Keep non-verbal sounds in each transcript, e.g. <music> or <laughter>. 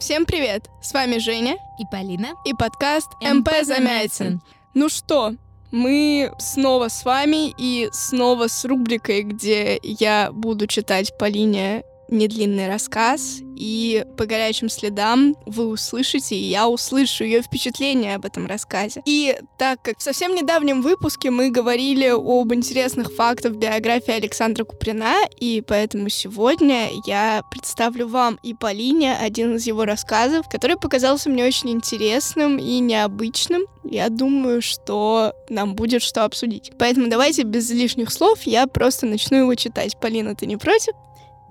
Всем привет! С вами Женя и Полина и подкаст МП Замятин. Ну что, мы снова с вами и снова с рубрикой, где я буду читать Полине недлинный рассказ, и по горячим следам вы услышите, и я услышу ее впечатление об этом рассказе. И так как в совсем недавнем выпуске мы говорили об интересных фактах биографии Александра Куприна, и поэтому сегодня я представлю вам и Полине один из его рассказов, который показался мне очень интересным и необычным. Я думаю, что нам будет что обсудить. Поэтому давайте без лишних слов я просто начну его читать. Полина, ты не против?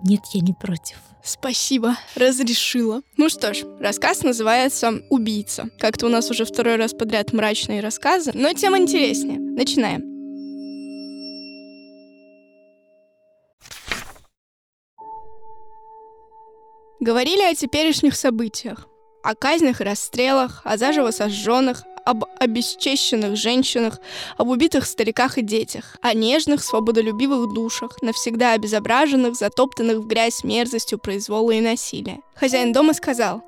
Нет, я не против. Спасибо, разрешила. Ну что ж, рассказ называется «Убийца». Как-то у нас уже второй раз подряд мрачные рассказы, но тем интереснее. Начинаем. Говорили о теперешних событиях, о казнях и расстрелах, о заживо сожженных, обесчещенных женщинах, об убитых стариках и детях, о нежных, свободолюбивых душах, навсегда обезображенных, затоптанных в грязь мерзостью произвола и насилия. Хозяин дома сказал,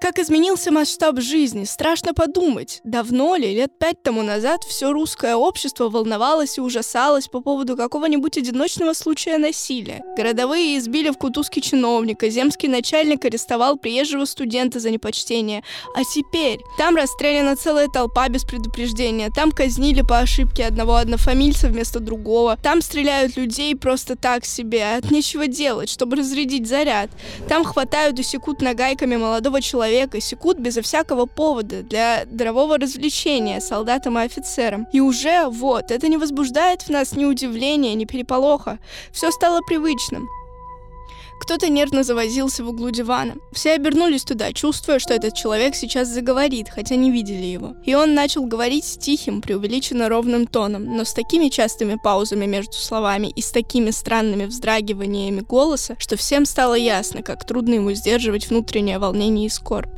как изменился масштаб жизни, страшно подумать. Давно ли, лет пять тому назад, все русское общество волновалось и ужасалось по поводу какого-нибудь одиночного случая насилия. Городовые избили в Кутузке чиновника, земский начальник арестовал приезжего студента за непочтение. А теперь там расстреляна целая толпа без предупреждения, там казнили по ошибке одного однофамильца вместо другого, там стреляют людей просто так себе, от нечего делать, чтобы разрядить заряд. Там хватают и секут нагайками молодого человека, человека секут безо всякого повода для дрового развлечения солдатам и офицерам. И уже вот, это не возбуждает в нас ни удивления, ни переполоха. Все стало привычным. Кто-то нервно завозился в углу дивана. Все обернулись туда, чувствуя, что этот человек сейчас заговорит, хотя не видели его. И он начал говорить с тихим, преувеличенно ровным тоном, но с такими частыми паузами между словами и с такими странными вздрагиваниями голоса, что всем стало ясно, как трудно ему сдерживать внутреннее волнение и скорбь.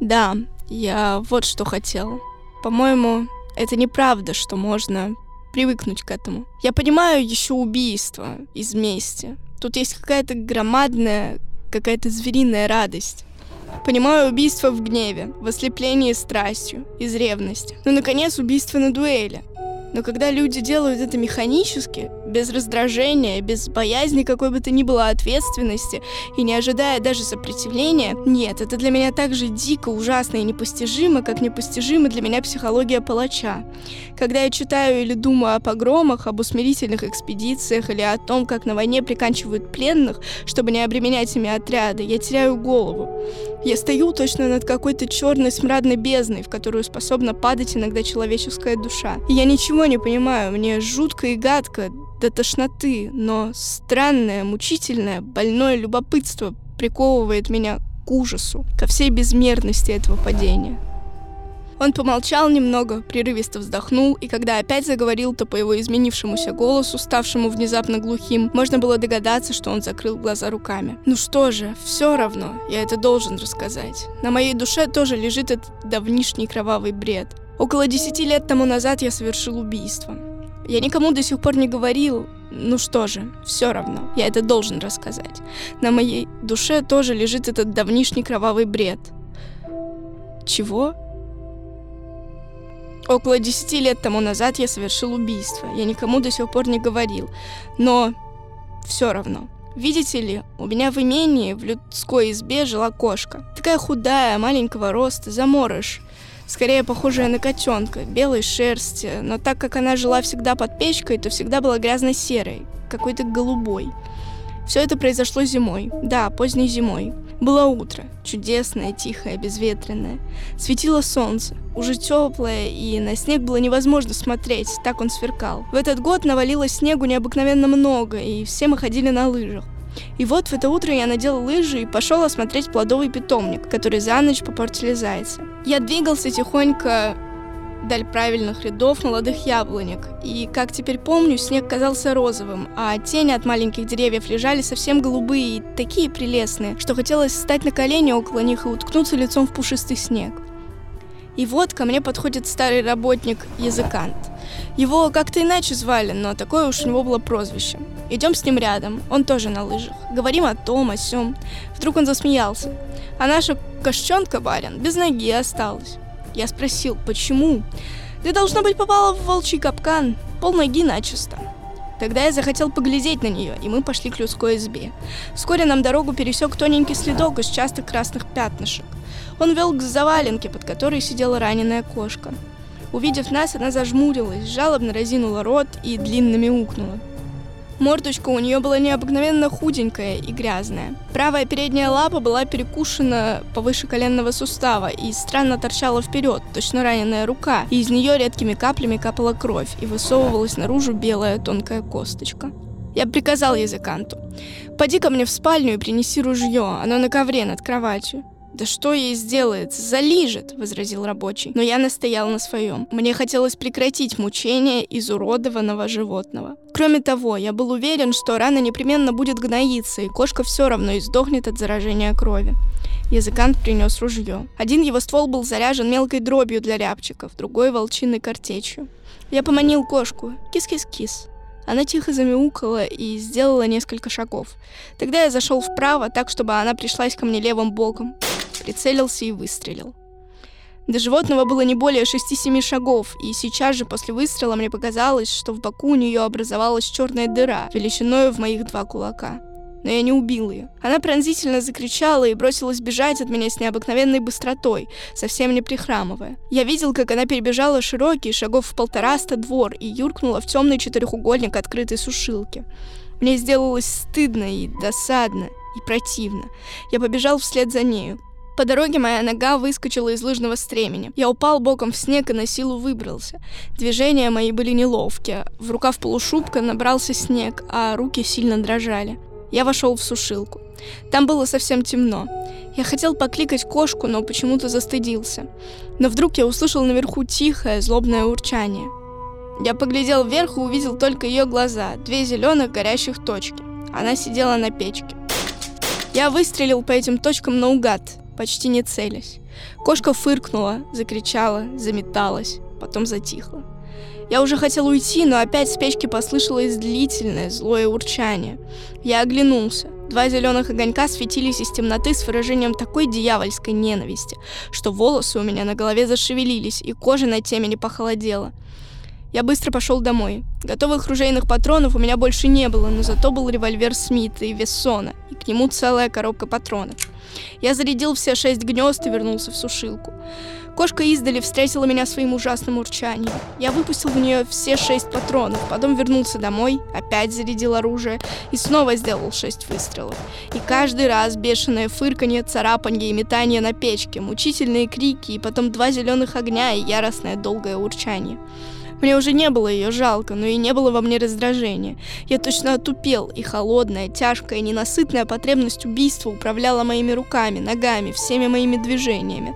Да, я вот что хотел. По-моему, это неправда, что можно привыкнуть к этому. Я понимаю еще убийство из мести, Тут есть какая-то громадная, какая-то звериная радость. Понимаю убийство в гневе, в ослеплении страстью, из ревности. Ну, наконец, убийство на дуэли. Но когда люди делают это механически, без раздражения, без боязни какой бы то ни было ответственности и не ожидая даже сопротивления, нет, это для меня так же дико, ужасно и непостижимо, как непостижима для меня психология палача. Когда я читаю или думаю о погромах, об усмирительных экспедициях или о том, как на войне приканчивают пленных, чтобы не обременять ими отряды, я теряю голову. Я стою точно над какой-то черной смрадной бездной, в которую способна падать иногда человеческая душа. И я ничего не понимаю, мне жутко и гадко, до тошноты, но странное, мучительное, больное любопытство приковывает меня к ужасу, ко всей безмерности этого падения. Он помолчал немного, прерывисто вздохнул, и когда опять заговорил, то по его изменившемуся голосу, ставшему внезапно глухим, можно было догадаться, что он закрыл глаза руками. Ну что же, все равно, я это должен рассказать. На моей душе тоже лежит этот давнишний кровавый бред. Около десяти лет тому назад я совершил убийство. Я никому до сих пор не говорил, ну что же, все равно, я это должен рассказать. На моей душе тоже лежит этот давнишний кровавый бред. Чего? Около десяти лет тому назад я совершил убийство. Я никому до сих пор не говорил. Но все равно. Видите ли, у меня в имении в людской избе жила кошка. Такая худая, маленького роста, заморыш скорее похожая на котенка, белой шерсти, но так как она жила всегда под печкой, то всегда была грязно-серой, какой-то голубой. Все это произошло зимой, да, поздней зимой. Было утро, чудесное, тихое, безветренное. Светило солнце, уже теплое, и на снег было невозможно смотреть, так он сверкал. В этот год навалилось снегу необыкновенно много, и все мы ходили на лыжах. И вот в это утро я надел лыжи и пошел осмотреть плодовый питомник, который за ночь попортили зайцы. Я двигался тихонько вдаль правильных рядов молодых яблонек. И, как теперь помню, снег казался розовым, а тени от маленьких деревьев лежали совсем голубые и такие прелестные, что хотелось встать на колени около них и уткнуться лицом в пушистый снег. И вот ко мне подходит старый работник, языкант. Его как-то иначе звали, но такое уж у него было прозвище. Идем с ним рядом, он тоже на лыжах. Говорим о том, о сём. Вдруг он засмеялся. А наша кошчонка, барин, без ноги осталась. Я спросил, почему? Ты, должно быть, попала в волчий капкан, пол ноги начисто. Тогда я захотел поглядеть на нее, и мы пошли к людской избе. Вскоре нам дорогу пересек тоненький следок из частых красных пятнышек. Он вел к заваленке, под которой сидела раненая кошка. Увидев нас, она зажмурилась, жалобно разинула рот и длинно мяукнула. Мордочка у нее была необыкновенно худенькая и грязная. Правая передняя лапа была перекушена повыше коленного сустава и странно торчала вперед, точно раненая рука, и из нее редкими каплями капала кровь, и высовывалась наружу белая тонкая косточка. Я приказал языканту. «Поди ко мне в спальню и принеси ружье, оно на ковре над кроватью». «Да что ей сделается? Залижет!» — возразил рабочий. Но я настоял на своем. Мне хотелось прекратить мучение изуродованного животного. Кроме того, я был уверен, что рана непременно будет гноиться, и кошка все равно издохнет от заражения крови. Языкант принес ружье. Один его ствол был заряжен мелкой дробью для рябчиков, другой — волчиной картечью. Я поманил кошку. Кис-кис-кис. Она тихо замяукала и сделала несколько шагов. Тогда я зашел вправо, так, чтобы она пришлась ко мне левым боком прицелился и выстрелил. До животного было не более 6-7 шагов, и сейчас же после выстрела мне показалось, что в боку у нее образовалась черная дыра, величиной в моих два кулака. Но я не убил ее. Она пронзительно закричала и бросилась бежать от меня с необыкновенной быстротой, совсем не прихрамывая. Я видел, как она перебежала широкий, шагов в полтораста двор и юркнула в темный четырехугольник открытой сушилки. Мне сделалось стыдно и досадно, и противно. Я побежал вслед за нею. По дороге моя нога выскочила из лыжного стремени. Я упал боком в снег и на силу выбрался. Движения мои были неловкие. В рукав полушубка набрался снег, а руки сильно дрожали. Я вошел в сушилку. Там было совсем темно. Я хотел покликать кошку, но почему-то застыдился. Но вдруг я услышал наверху тихое, злобное урчание. Я поглядел вверх и увидел только ее глаза, две зеленых горящих точки. Она сидела на печке. Я выстрелил по этим точкам наугад, почти не целясь. Кошка фыркнула, закричала, заметалась, потом затихла. Я уже хотел уйти, но опять с печки послышалось длительное, злое урчание. Я оглянулся. Два зеленых огонька светились из темноты с выражением такой дьявольской ненависти, что волосы у меня на голове зашевелились, и кожа на темени похолодела. Я быстро пошел домой. Готовых ружейных патронов у меня больше не было, но зато был револьвер Смита и Вессона, и к нему целая коробка патронов. Я зарядил все шесть гнезд и вернулся в сушилку. Кошка издали встретила меня своим ужасным урчанием. Я выпустил в нее все шесть патронов, потом вернулся домой, опять зарядил оружие и снова сделал шесть выстрелов. И каждый раз бешеное фырканье, царапанье и метание на печке, мучительные крики и потом два зеленых огня и яростное долгое урчание. Мне уже не было ее жалко, но и не было во мне раздражения. Я точно отупел, и холодная, тяжкая, ненасытная потребность убийства управляла моими руками, ногами, всеми моими движениями.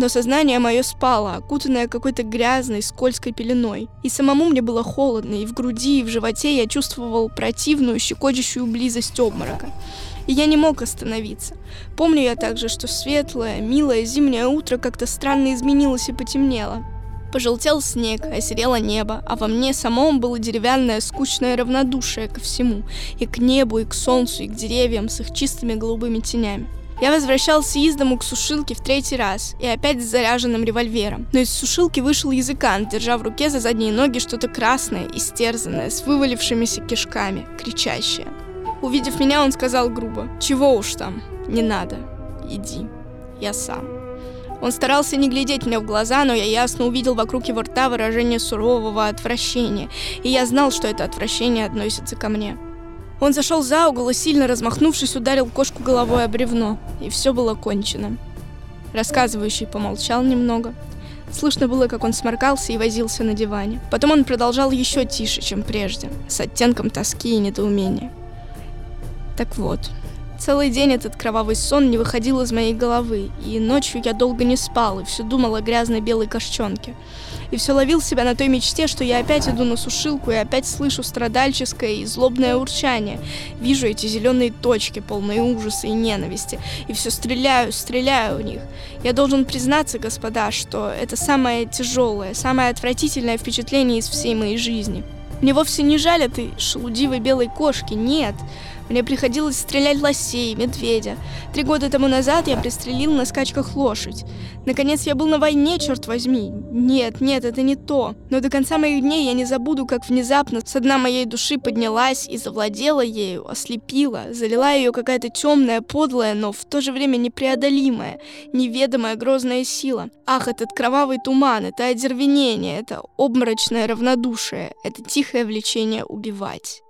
Но сознание мое спало, окутанное какой-то грязной, скользкой пеленой. И самому мне было холодно, и в груди, и в животе я чувствовал противную, щекочущую близость обморока. И я не мог остановиться. Помню я также, что светлое, милое зимнее утро как-то странно изменилось и потемнело. Пожелтел снег, осерело небо, а во мне самом было деревянное скучное равнодушие ко всему, и к небу, и к солнцу, и к деревьям с их чистыми голубыми тенями. Я возвращался из дому к сушилке в третий раз, и опять с заряженным револьвером. Но из сушилки вышел языкант, держа в руке за задние ноги что-то красное, истерзанное, с вывалившимися кишками, кричащее. Увидев меня, он сказал грубо, «Чего уж там, не надо, иди, я сам». Он старался не глядеть мне в глаза, но я ясно увидел вокруг его рта выражение сурового отвращения, и я знал, что это отвращение относится ко мне. Он зашел за угол и, сильно размахнувшись, ударил кошку головой о бревно, и все было кончено. Рассказывающий помолчал немного. Слышно было, как он сморкался и возился на диване. Потом он продолжал еще тише, чем прежде, с оттенком тоски и недоумения. Так вот, Целый день этот кровавый сон не выходил из моей головы, и ночью я долго не спал и все думал о грязной белой кошчонке. И все ловил себя на той мечте, что я опять иду на сушилку и опять слышу страдальческое и злобное урчание. Вижу эти зеленые точки, полные ужаса и ненависти, и все стреляю, стреляю в них. Я должен признаться, господа, что это самое тяжелое, самое отвратительное впечатление из всей моей жизни. Мне вовсе не жаль этой шелудивой белой кошки, нет. Мне приходилось стрелять лосей, медведя. Три года тому назад я пристрелил на скачках лошадь. Наконец я был на войне, черт возьми. Нет, нет, это не то. Но до конца моих дней я не забуду, как внезапно с дна моей души поднялась и завладела ею, ослепила, залила ее какая-то темная, подлая, но в то же время непреодолимая, неведомая грозная сила. Ах, этот кровавый туман, это одервенение, это обморочное равнодушие, это тихое влечение убивать.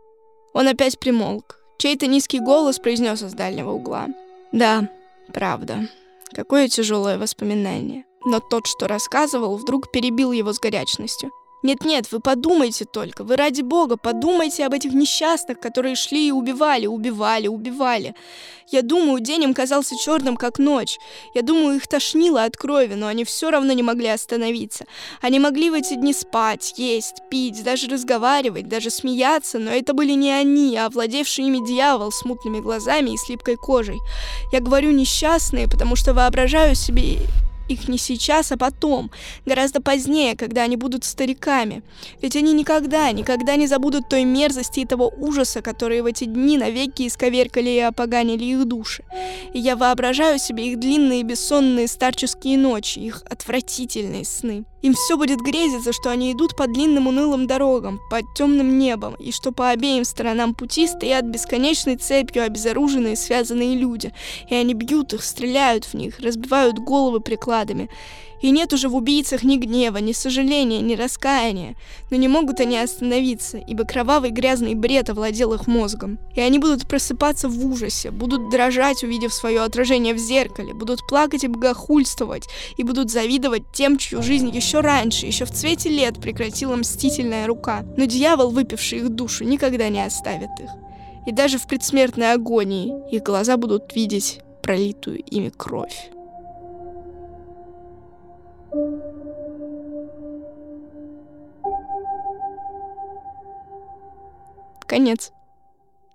Он опять примолк. Чей-то низкий голос произнес из дальнего угла. Да, правда. Какое тяжелое воспоминание. Но тот, что рассказывал, вдруг перебил его с горячностью. Нет-нет, вы подумайте только, вы ради бога подумайте об этих несчастных, которые шли и убивали, убивали, убивали. Я думаю, день им казался черным, как ночь. Я думаю, их тошнило от крови, но они все равно не могли остановиться. Они могли в эти дни спать, есть, пить, даже разговаривать, даже смеяться, но это были не они, а овладевший ими дьявол с мутными глазами и с кожей. Я говорю несчастные, потому что воображаю себе их не сейчас, а потом, гораздо позднее, когда они будут стариками. Ведь они никогда, никогда не забудут той мерзости и того ужаса, которые в эти дни навеки исковеркали и опоганили их души. И я воображаю себе их длинные бессонные старческие ночи, их отвратительные сны. Им все будет грезиться, что они идут по длинным унылым дорогам, под темным небом, и что по обеим сторонам пути стоят бесконечной цепью обезоруженные связанные люди, и они бьют их, стреляют в них, разбивают головы прикладами. И нет уже в убийцах ни гнева, ни сожаления, ни раскаяния. Но не могут они остановиться, ибо кровавый грязный бред овладел их мозгом. И они будут просыпаться в ужасе, будут дрожать, увидев свое отражение в зеркале, будут плакать и богохульствовать, и будут завидовать тем, чью жизнь еще раньше, еще в цвете лет прекратила мстительная рука. Но дьявол, выпивший их душу, никогда не оставит их. И даже в предсмертной агонии их глаза будут видеть пролитую ими кровь. Конец.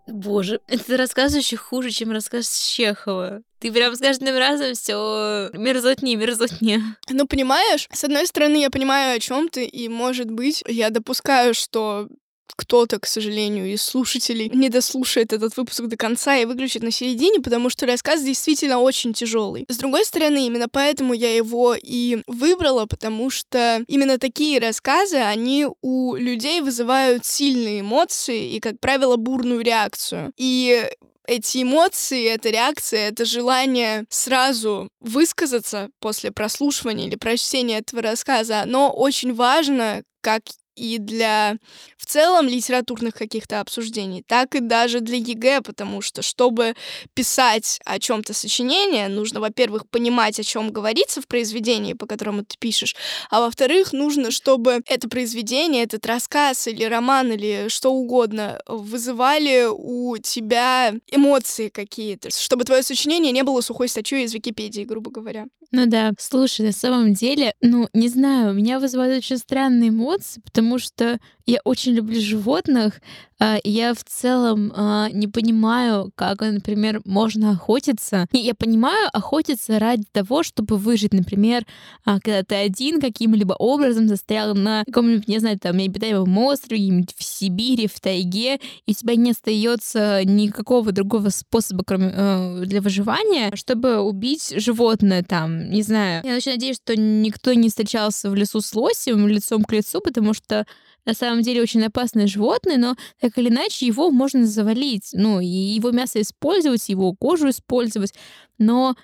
Боже, это рассказ еще хуже, чем рассказ Чехова. Ты прям с каждым разом все мерзотнее, мерзотнее. Ну, понимаешь, с одной стороны, я понимаю, о чем ты, и, может быть, я допускаю, что кто-то, к сожалению, из слушателей не дослушает этот выпуск до конца и выключит на середине, потому что рассказ действительно очень тяжелый. С другой стороны, именно поэтому я его и выбрала, потому что именно такие рассказы, они у людей вызывают сильные эмоции и, как правило, бурную реакцию. И эти эмоции, эта реакция, это желание сразу высказаться после прослушивания или прочтения этого рассказа, оно очень важно, как и для в целом литературных каких-то обсуждений, так и даже для ЕГЭ, потому что чтобы писать о чем-то сочинение, нужно, во-первых, понимать, о чем говорится в произведении, по которому ты пишешь, а во-вторых, нужно, чтобы это произведение, этот рассказ или роман или что угодно вызывали у тебя эмоции какие-то, чтобы твое сочинение не было сухой статьей из Википедии, грубо говоря. Ну да, слушай, на самом деле, ну, не знаю, меня вызывают очень странные эмоции, потому что я очень люблю животных, а, я в целом а, не понимаю, как, например, можно охотиться. Я понимаю охотиться ради того, чтобы выжить. Например, а, когда ты один каким-либо образом застрял на каком-нибудь, не знаю, там, необитаемом острове, в Сибири, в тайге, и у тебя не остается никакого другого способа, кроме э, для выживания, чтобы убить животное там, не знаю. Я очень надеюсь, что никто не встречался в лесу с лосем лицом к лицу, потому что на самом деле очень опасное животное, но так или иначе его можно завалить, ну, и его мясо использовать, его кожу использовать, но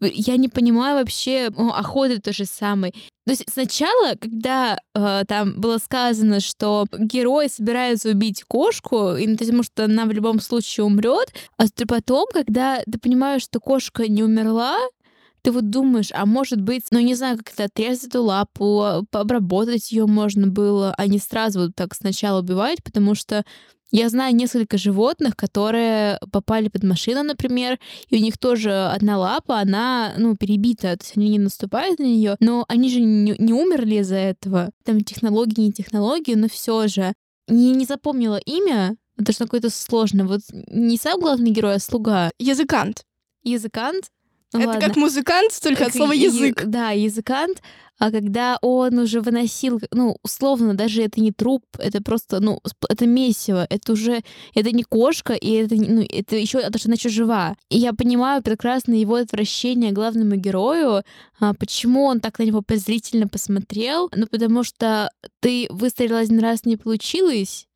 я не понимаю вообще, ну, охота то же самое. То есть сначала, когда э, там было сказано, что герой собирается убить кошку, и, потому что она в любом случае умрет, а потом, когда ты понимаешь, что кошка не умерла, ты вот думаешь, а может быть, ну не знаю, как это отрезать эту лапу, а, обработать ее можно было, а не сразу вот так сначала убивать, потому что я знаю несколько животных, которые попали под машину, например, и у них тоже одна лапа, она, ну, перебита, то есть они не наступают на нее, но они же не, не умерли из-за этого. Там технологии, не технологии, но все же. Не, не запомнила имя, это что какое-то сложное. Вот не сам главный герой, а слуга. Языкант. Языкант? Ну, это ладно. как музыкант, только от слова язык. Да, языкант. А когда он уже выносил, ну, условно, даже это не труп, это просто, ну, это месиво, это уже, это не кошка, и это, ну, это еще, то, что она еще жива. И я понимаю прекрасно его отвращение главному герою, а, почему он так на него презрительно посмотрел, ну, потому что ты выстрелила один раз, не получилось,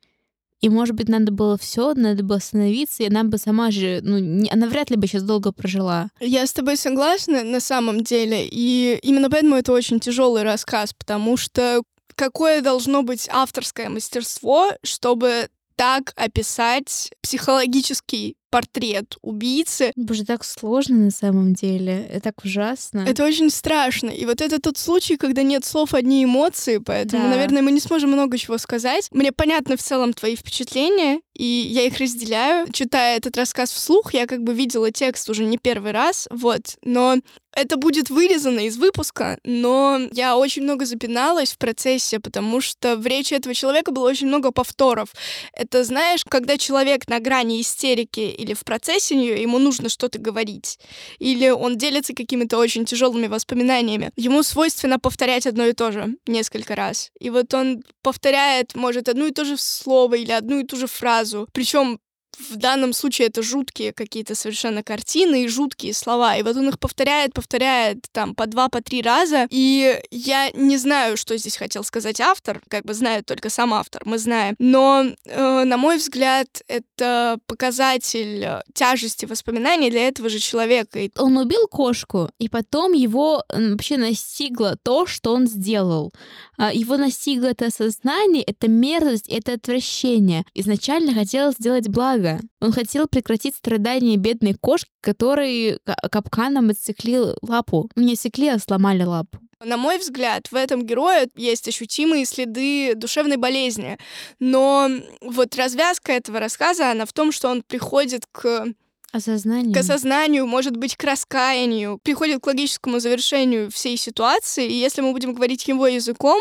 и, может быть, надо было все, надо было остановиться, и она бы сама же, ну, не- она вряд ли бы сейчас долго прожила. Я с тобой согласна на самом деле, и именно поэтому это очень тяжелый рассказ, потому что какое должно быть авторское мастерство, чтобы так описать психологический портрет убийцы. Боже, так сложно на самом деле. Это так ужасно. Это очень страшно. И вот это тот случай, когда нет слов, одни эмоции, поэтому, Да. наверное, мы не сможем много чего сказать. Мне понятны в целом твои впечатления, и я их разделяю. Читая этот рассказ вслух, я как бы видела текст уже не первый раз, вот. Но это будет вырезано из выпуска, но я очень много запиналась в процессе, потому что в речи этого человека было очень много повторов. Это, знаешь, когда человек на грани истерики или в процессе нее, ему нужно что-то говорить, или он делится какими-то очень тяжелыми воспоминаниями, ему свойственно повторять одно и то же несколько раз. И вот он повторяет, может, одно и то же слово или одну и ту же фразу. Причем в данном случае это жуткие какие-то совершенно картины и жуткие слова. И вот он их повторяет, повторяет там по два, по три раза. И я не знаю, что здесь хотел сказать автор, как бы знает только сам автор, мы знаем. Но, э, на мой взгляд, это показатель э, тяжести воспоминаний для этого же человека. И Он убил кошку, и потом его вообще настигло то, что он сделал. А, Его настигло это сознание, это мерзость, это отвращение. Изначально хотел сделать благо. Он хотел прекратить страдания бедной кошки, которой ка- капканом отсекли лапу. Не отсекли, а сломали лапу. На мой взгляд, в этом герое есть ощутимые следы душевной болезни. Но вот развязка этого рассказа, она в том, что он приходит к Осознание. к осознанию, может быть, к раскаянию, приходит к логическому завершению всей ситуации, и если мы будем говорить его языком,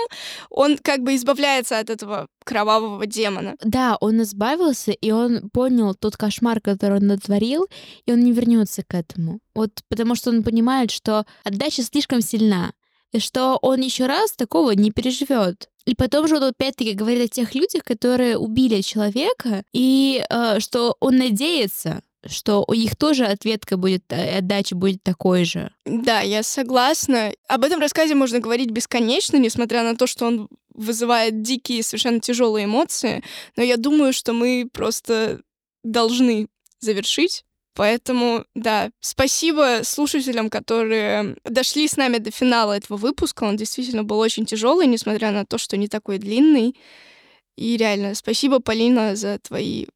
он как бы избавляется от этого кровавого демона. Да, он избавился, и он понял тот кошмар, который он натворил, и он не вернется к этому. Вот потому что он понимает, что отдача слишком сильна, и что он еще раз такого не переживет. И потом же он опять-таки говорит о тех людях, которые убили человека, и э, что он надеется, что у них тоже ответка будет, э, отдача будет такой же. Да, я согласна. Об этом рассказе можно говорить бесконечно, несмотря на то, что он вызывает дикие, совершенно тяжелые эмоции. Но я думаю, что мы просто должны завершить. Поэтому, да, спасибо слушателям, которые дошли с нами до финала этого выпуска. Он действительно был очень тяжелый, несмотря на то, что не такой длинный. И реально, спасибо, Полина, за твои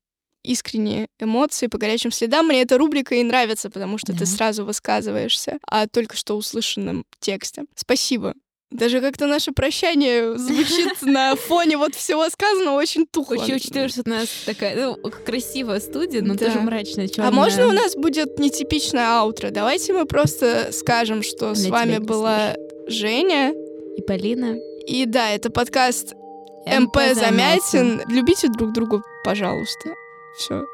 искренние эмоции по горячим следам. Мне эта рубрика и нравится, потому что Да. ты сразу высказываешься о только что услышанном тексте. Спасибо. Даже как-то наше прощание звучит <laughs> на фоне вот всего сказанного очень тухло. Вообще, учитывая, что у нас такая ну, красивая студия, но Да. тоже мрачная, А можно у нас будет нетипичная аутро? Давайте мы просто скажем, что с Она вами была Женя. И Полина. И да, это подкаст МП Замятин. Любите друг друга, пожалуйста. Все.